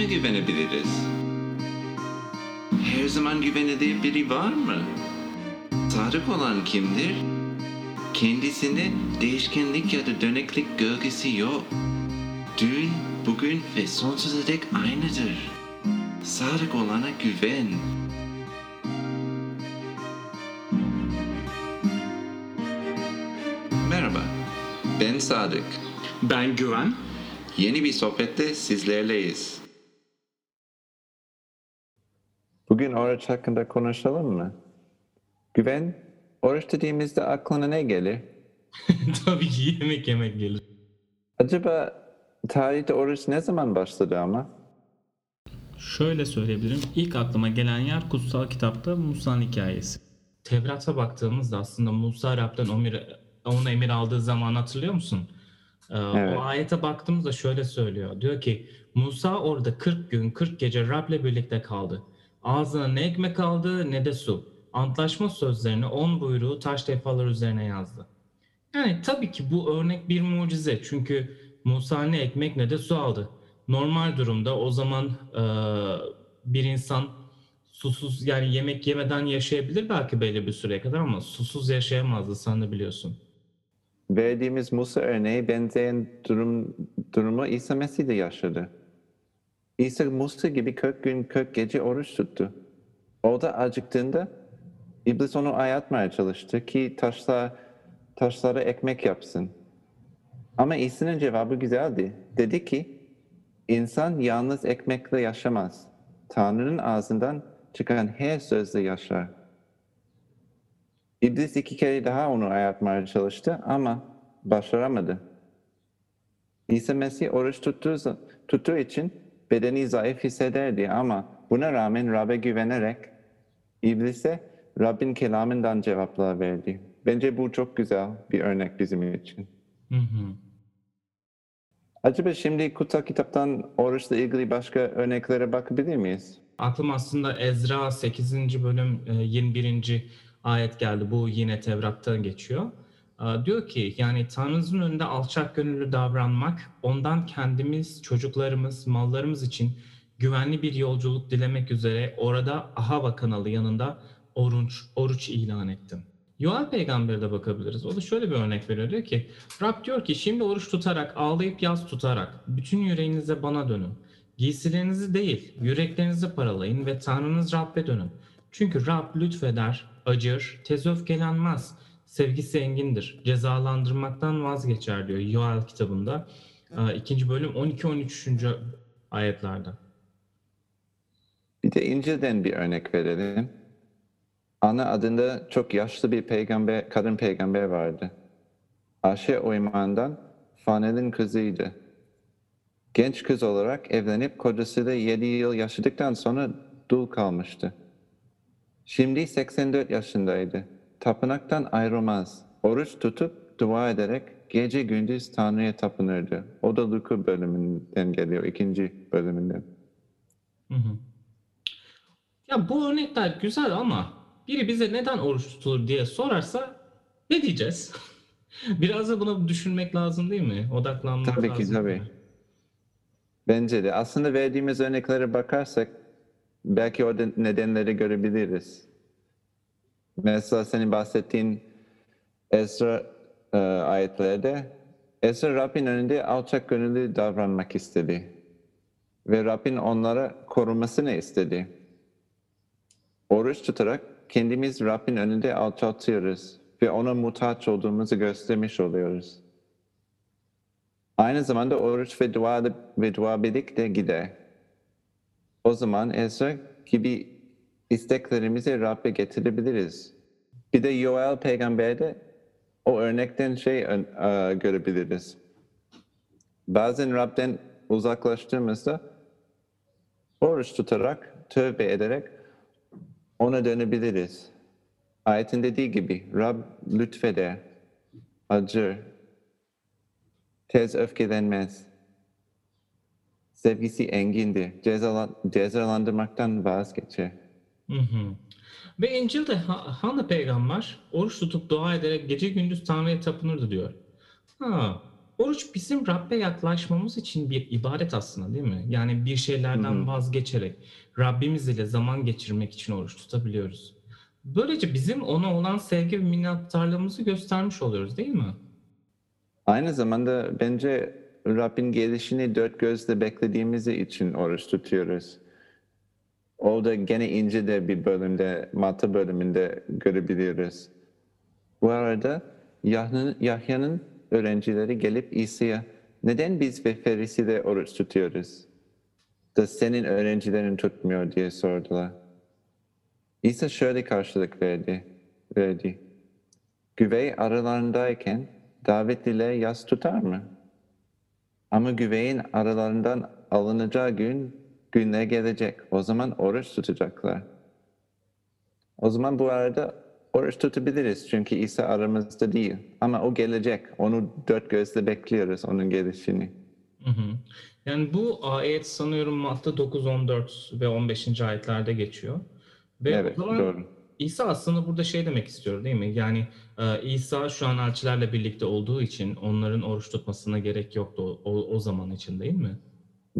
kime güvenebiliriz? Her zaman güvenilir biri var mı? Sadık olan kimdir? Kendisinde değişkenlik ya da döneklik gölgesi yok. Dün, bugün ve sonsuza dek aynıdır. Sadık olana güven. Merhaba, ben Sadık. Ben Güven. Yeni bir sohbette sizlerleyiz. Bugün oruç hakkında konuşalım mı? Güven, oruç dediğimizde aklına ne gelir? Tabii ki yemek yemek gelir. Acaba tarihte oruç ne zaman başladı ama? Şöyle söyleyebilirim. İlk aklıma gelen yer kutsal kitapta Musa'nın hikayesi. Tevrat'a baktığımızda aslında Musa Rab'den onu emir aldığı zaman hatırlıyor musun? Ee, Evet. O ayete baktığımızda şöyle söylüyor. Diyor ki Musa orada 40 gün 40 gece Rab'le birlikte kaldı. Ağzına ne ekmek aldı ne de su. Antlaşma sözlerini on buyruğu taş levhalar üzerine yazdı. Yani tabii ki bu örnek bir mucize. Çünkü Musa ne ekmek ne de su aldı. Normal durumda o zaman e, bir insan susuz yani yemek yemeden yaşayabilir belki belli bir süreye kadar ama susuz yaşayamazdı sen de biliyorsun. Verdiğimiz Musa örneği benzeyen durum, durumu İsa Mesih de yaşadı. İsa Musa gibi 40 gün 40 gece oruç tuttu. Orada acıktığında İblis onu ayatmaya çalıştı ki taşlar, taşlara ekmek yapsın. Ama İsa'nın cevabı güzeldi. Dedi ki, insan yalnız ekmekle yaşamaz. Tanrı'nın ağzından çıkan her sözle yaşar. İblis iki kere daha onu ayartmaya çalıştı ama başaramadı. İsa Mesih oruç tuttuğu, tuttuğu için bedeni zayıf hissederdi ama buna rağmen Rab'be güvenerek İblise Rabbin kelamından cevaplar verdi. Bence bu çok güzel bir örnek bizim için. Hı hı. Acaba şimdi kutsal kitaptan oruçla ilgili başka örneklere bakabilir miyiz? Aklım aslında Ezra 8. bölüm e, 21. ayet geldi. Bu yine Tevrat'ta geçiyor. E, Diyor ki yani Tanrınızın önünde alçak gönüllü davranmak, ondan kendimiz, çocuklarımız, mallarımız için güvenli bir yolculuk dilemek üzere orada Ahava kanalı yanında oruç, oruç ilan ettim. Yoel peygambere de bakabiliriz. O da şöyle bir örnek veriyor. Diyor ki Rab diyor ki şimdi oruç tutarak, ağlayıp yaz tutarak bütün yüreğinize bana dönün. Giysilerinizi değil, yüreklerinizi paralayın ve Tanrınız Rab'be dönün. Çünkü Rab lütfeder, acır, tez öfkelenmez. Sevgisi engindir. Cezalandırmaktan vazgeçer diyor Yoel kitabında. 2. bölüm 12-13. ayetlerde. Bir de İncil'den bir örnek verelim. Ana adında çok yaşlı bir peygamber, kadın peygamber vardı. Aşe Oyman'dan Fanel'in kızıydı. Genç kız olarak evlenip kocasıyla 7 yıl yaşadıktan sonra dul kalmıştı. Şimdi 84 yaşındaydı. Tapınaktan ayrılmaz. Oruç tutup dua ederek gece gündüz Tanrı'ya tapınırdı. O da Luka bölümünden geliyor, ikinci bölümünden. Hı hı. Ya bu örnekler güzel ama biri bize neden oruç tutulur diye sorarsa ne diyeceğiz? Biraz da buna düşünmek lazım değil mi? Odaklanmak Tabii ki, lazım. tabii. Bence de. Aslında verdiğimiz örneklere bakarsak belki o de- nedenleri görebiliriz. Mesela senin bahsettiğin Ezra e, ayetlerde Ezra Rabbin önünde alçak gönüllü davranmak istedi. Ve Rabbin onlara korumasını istedi. Oruç tutarak kendimiz Rabbin önünde alçaltıyoruz ve ona muhtaç olduğumuzu göstermiş oluyoruz. Aynı zamanda oruç ve dua ve dua birlikte gider. O zaman Ezra gibi isteklerimizi Rab'be getirebiliriz. Bir de Yoel peygamberde o örnekten şey e, görebiliriz. Bazen Rab'den uzaklaştığımızda oruç tutarak, tövbe ederek ona dönebiliriz. Ayetin dediği gibi Rab lütfeder, acır, tez öfkelenmez. Sevgisi engindir. Cezalan, cezalandırmaktan vazgeçer. Hı hı. Ve İncil'de Ha- Hana peygamber oruç tutup dua ederek gece gündüz Tanrı'ya tapınırdı diyor. Ha, oruç bizim Rabbe yaklaşmamız için bir ibadet aslında değil mi? Yani bir şeylerden Hı hı. vazgeçerek Rabbimiz ile zaman geçirmek için oruç tutabiliyoruz. Böylece bizim ona olan sevgi ve minnettarlığımızı göstermiş oluyoruz değil mi? Aynı zamanda bence Rabbin gelişini dört gözle beklediğimiz için oruç tutuyoruz. Orada gene ince de bir bölümde, Matta bölümünde görebiliyoruz. Bu arada Yahya'nın, öğrencileri gelip İsa'ya neden biz ve Ferisi'de oruç tutuyoruz? Da senin öğrencilerin tutmuyor diye sordular. İsa şöyle karşılık verdi. verdi. Güvey aralarındayken davetliler yas tutar mı? Ama güveyin aralarından alınacağı gün günler gelecek. O zaman oruç tutacaklar. O zaman bu arada oruç tutabiliriz çünkü İsa aramızda değil. Ama o gelecek. Onu dört gözle bekliyoruz onun gelişini. Hı hı. Yani bu ayet sanıyorum Matta 9, 14 ve 15. ayetlerde geçiyor. Ve Evet, o zaman doğru. İsa aslında burada şey demek istiyor değil mi? Yani e, İsa şu an elçilerle birlikte olduğu için onların oruç tutmasına gerek yoktu o, o, o zaman için değil mi?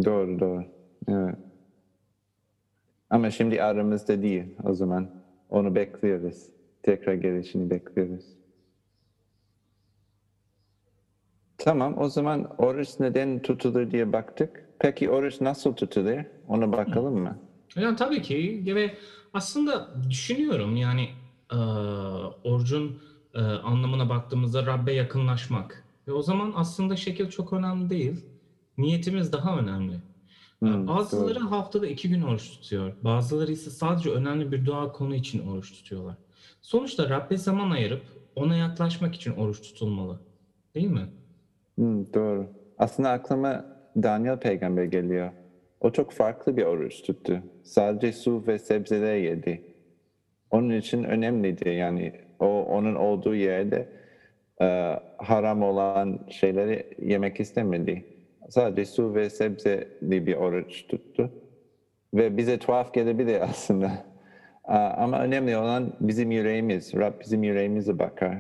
Doğru, doğru. Evet. Ama şimdi aramızda değil o zaman. Onu bekliyoruz. Tekrar gelişini bekliyoruz. Tamam, o zaman oruç neden tutulur diye baktık. Peki oruç nasıl tutulur? Ona bakalım mı? Yani tabii ki ve aslında düşünüyorum yani e, orucun e, anlamına baktığımızda Rabbe yakınlaşmak. Ve o zaman aslında şekil çok önemli değil. Niyetimiz daha önemli. Hmm, Bazıları doğru. haftada iki gün oruç tutuyor. Bazıları ise sadece önemli bir dua konu için oruç tutuyorlar. Sonuçta Rabbe zaman ayırıp ona yaklaşmak için oruç tutulmalı. Değil mi? Hmm, doğru. Aslında aklıma Daniel peygamber geliyor. O çok farklı bir oruç tuttu. Sadece su ve sebzeler yedi. Onun için önemliydi yani o onun olduğu yerde e, haram olan şeyleri yemek istemedi. Sadece su ve sebzeli bir oruç tuttu. Ve bize tuhaf gelebilir aslında. Ama önemli olan bizim yüreğimiz. Rab bizim yüreğimize bakar.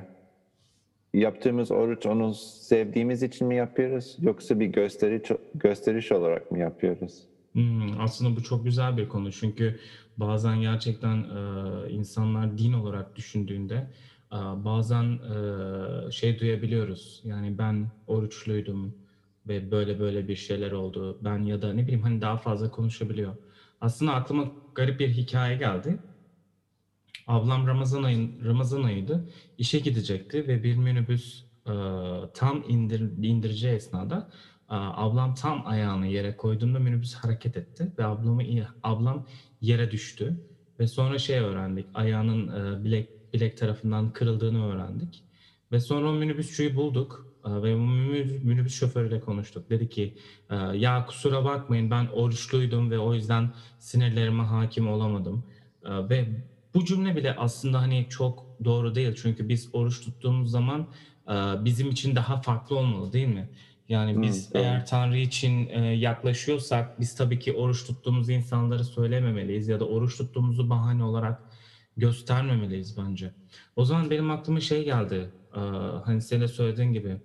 Yaptığımız oruç onu sevdiğimiz için mi yapıyoruz yoksa bir gösteriş, gösteriş olarak mı yapıyoruz? Hmm, aslında bu çok güzel bir konu çünkü bazen gerçekten e, insanlar din olarak düşündüğünde e, bazen e, şey duyabiliyoruz. Yani ben oruçluydum ve böyle böyle bir şeyler oldu. Ben ya da ne bileyim hani daha fazla konuşabiliyor. Aslında aklıma garip bir hikaye geldi. Ablam Ramazan ayın Ramazan ayıydı. İşe gidecekti ve bir minibüs e, tam indir, indireceği esnada e, ablam tam ayağını yere koyduğunda minibüs hareket etti ve ablamı ablam yere düştü ve sonra şey öğrendik. Ayağının e, bilek bilek tarafından kırıldığını öğrendik. Ve sonra o minibüsçüyü bulduk ve bu minibüs, şoförüyle konuştuk. Dedi ki e, ya kusura bakmayın ben oruçluydum ve o yüzden sinirlerime hakim olamadım. E, ve bu cümle bile aslında hani çok doğru değil. Çünkü biz oruç tuttuğumuz zaman e, bizim için daha farklı olmalı değil mi? Yani Hı, biz doğru. eğer Tanrı için e, yaklaşıyorsak biz tabii ki oruç tuttuğumuz insanları söylememeliyiz ya da oruç tuttuğumuzu bahane olarak göstermemeliyiz bence. O zaman benim aklıma şey geldi. hani senin de söylediğin gibi.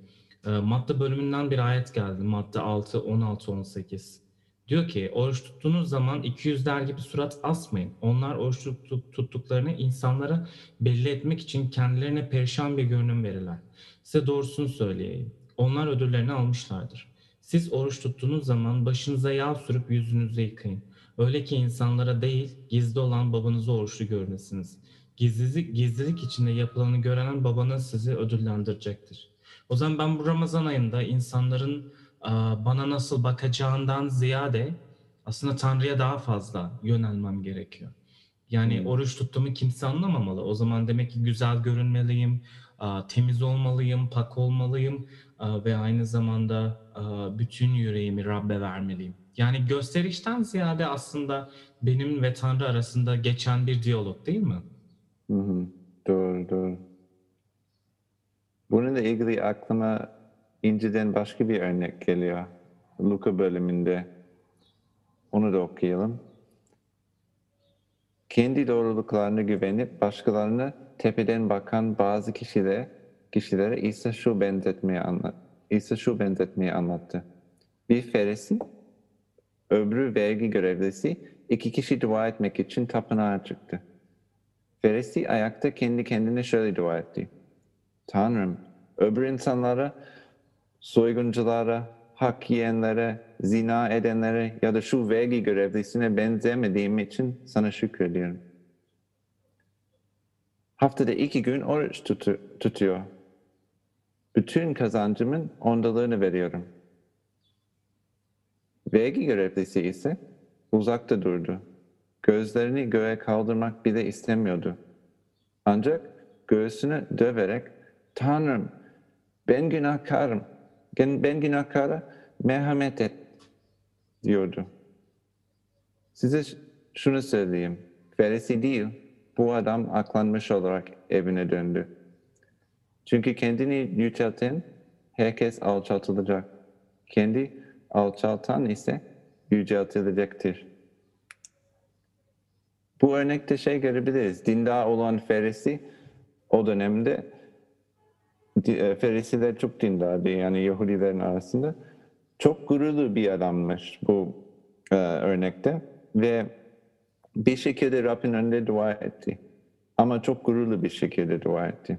E, Matta bölümünden bir ayet geldi. Matta 6, 16, 18. Diyor ki oruç tuttuğunuz zaman 200'ler gibi surat asmayın. Onlar oruç tuttuk- tuttuklarını insanlara belli etmek için kendilerine perişan bir görünüm verirler. Size doğrusunu söyleyeyim. Onlar ödüllerini almışlardır. Siz oruç tuttuğunuz zaman başınıza yağ sürüp yüzünüzü yıkayın. Öyle ki insanlara değil, gizli olan babanızı oruçlu görünesiniz. Gizlilik, gizlilik içinde yapılanı gören babanız sizi ödüllendirecektir. O zaman ben bu Ramazan ayında insanların bana nasıl bakacağından ziyade aslında Tanrı'ya daha fazla yönelmem gerekiyor. Yani Hmm. oruç tuttuğumu kimse anlamamalı. O zaman demek ki güzel görünmeliyim, temiz olmalıyım, pak olmalıyım ve aynı zamanda bütün yüreğimi Rabbe vermeliyim. Yani gösterişten ziyade aslında benim ve Tanrı arasında geçen bir diyalog değil mi? Hı hı, doğru, doğru. Bununla ilgili aklıma İncil'den başka bir örnek geliyor. Luka bölümünde. Onu da okuyalım. Kendi doğruluklarına güvenip başkalarına tepeden bakan bazı kişilere, kişilere İsa şu benzetmeyi anlat, İsa şu benzetmeyi anlattı. Bir feresi, öbürü vergi görevlisi iki kişi dua etmek için tapınağa çıktı. Feresi ayakta kendi kendine şöyle dua etti. Tanrım, öbür insanlara, soygunculara, hak yiyenlere, zina edenlere ya da şu vergi görevlisine benzemediğim için sana şükrediyorum. Haftada iki gün oruç tutu- tutuyor. Bütün kazancımın ondalığını veriyorum. Vergi görevlisi ise uzakta durdu. Gözlerini göğe kaldırmak bile istemiyordu. Ancak göğsünü döverek Tanrım ben günahkarım. Ben, günahkara merhamet et diyordu. Size şunu söyleyeyim. Ferisi değil, bu adam aklanmış olarak evine döndü. Çünkü kendini yücelten herkes alçaltılacak. Kendi alçaltan ise yüceltilecektir. Bu örnekte şey görebiliriz. Dindar olan Ferisi o dönemde Ferisiler çok dindardı yani Yahudilerin arasında. Çok gururlu bir adammış bu e, örnekte ve bir şekilde Rabbin önünde dua etti. Ama çok gururlu bir şekilde dua etti.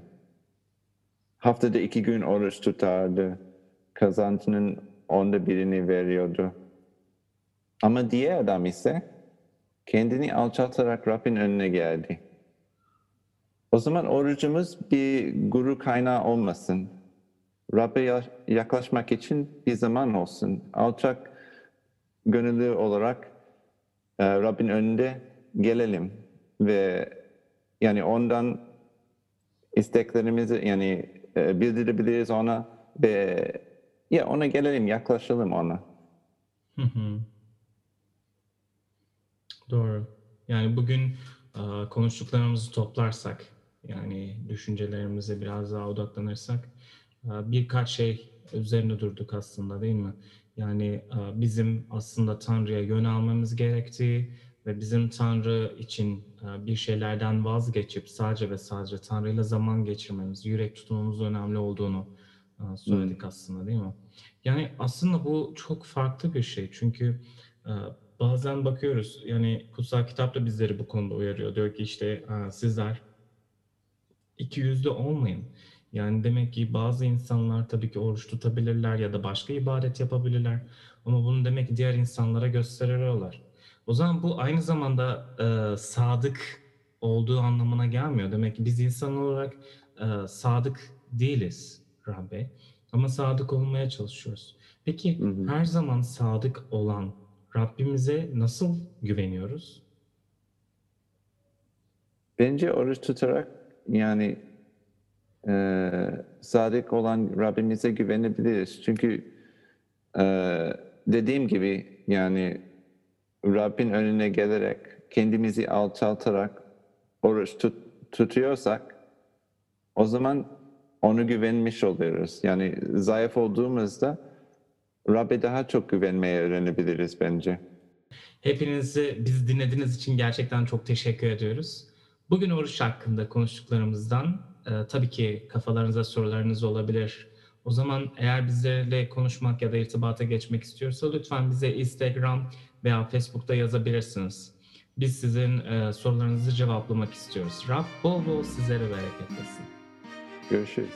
Haftada iki gün oruç tutardı. Kazancının onda birini veriyordu. Ama diğer adam ise kendini alçaltarak Rabbin önüne geldi. O zaman orucumuz bir gurur kaynağı olmasın. Rabbe ya- yaklaşmak için bir zaman olsun. Alçak gönüllü olarak e, Rabbin önünde gelelim ve yani ondan isteklerimizi yani e, bildirebiliriz ona ve ya ona gelelim yaklaşalım ona. Hı hı. Doğru. Yani bugün e, konuştuklarımızı toplarsak, yani düşüncelerimize biraz daha odaklanırsak, e, birkaç şey üzerine durduk aslında değil mi? Yani e, bizim aslında Tanrı'ya yön almamız gerektiği ve bizim Tanrı için e, bir şeylerden vazgeçip sadece ve sadece Tanrı'yla zaman geçirmemiz, yürek tutmamız önemli olduğunu söyledik aslında değil mi? Yani aslında bu çok farklı bir şey çünkü bazen bakıyoruz yani kutsal kitap da bizleri bu konuda uyarıyor. Diyor ki işte sizler iki yüzlü olmayın. Yani demek ki bazı insanlar tabii ki oruç tutabilirler ya da başka ibadet yapabilirler. Ama bunu demek ki diğer insanlara gösteriyorlar. O zaman bu aynı zamanda e, sadık olduğu anlamına gelmiyor. Demek ki biz insan olarak e, sadık değiliz Rabbe. Ama sadık olmaya çalışıyoruz. Peki Hı hı. her zaman sadık olan Rabbimize nasıl güveniyoruz? Bence oruç tutarak yani e, sadık olan Rabbimize güvenebiliriz. Çünkü e, dediğim gibi yani Rabbin önüne gelerek kendimizi alçaltarak oruç tut, tutuyorsak o zaman onu güvenmiş oluyoruz. Yani zayıf olduğumuzda Rabbe daha çok güvenmeye öğrenebiliriz bence. Hepinizi bizi dinlediğiniz için gerçekten çok teşekkür ediyoruz. Bugün oruç hakkında konuştuklarımızdan e, tabii ki kafalarınıza sorularınız olabilir. O zaman eğer bizlerle konuşmak ya da irtibata geçmek istiyorsa lütfen bize Instagram veya Facebook'ta yazabilirsiniz. Biz sizin e, sorularınızı cevaplamak istiyoruz. Rab bol bol sizlere bereket versin. Görüşürüz.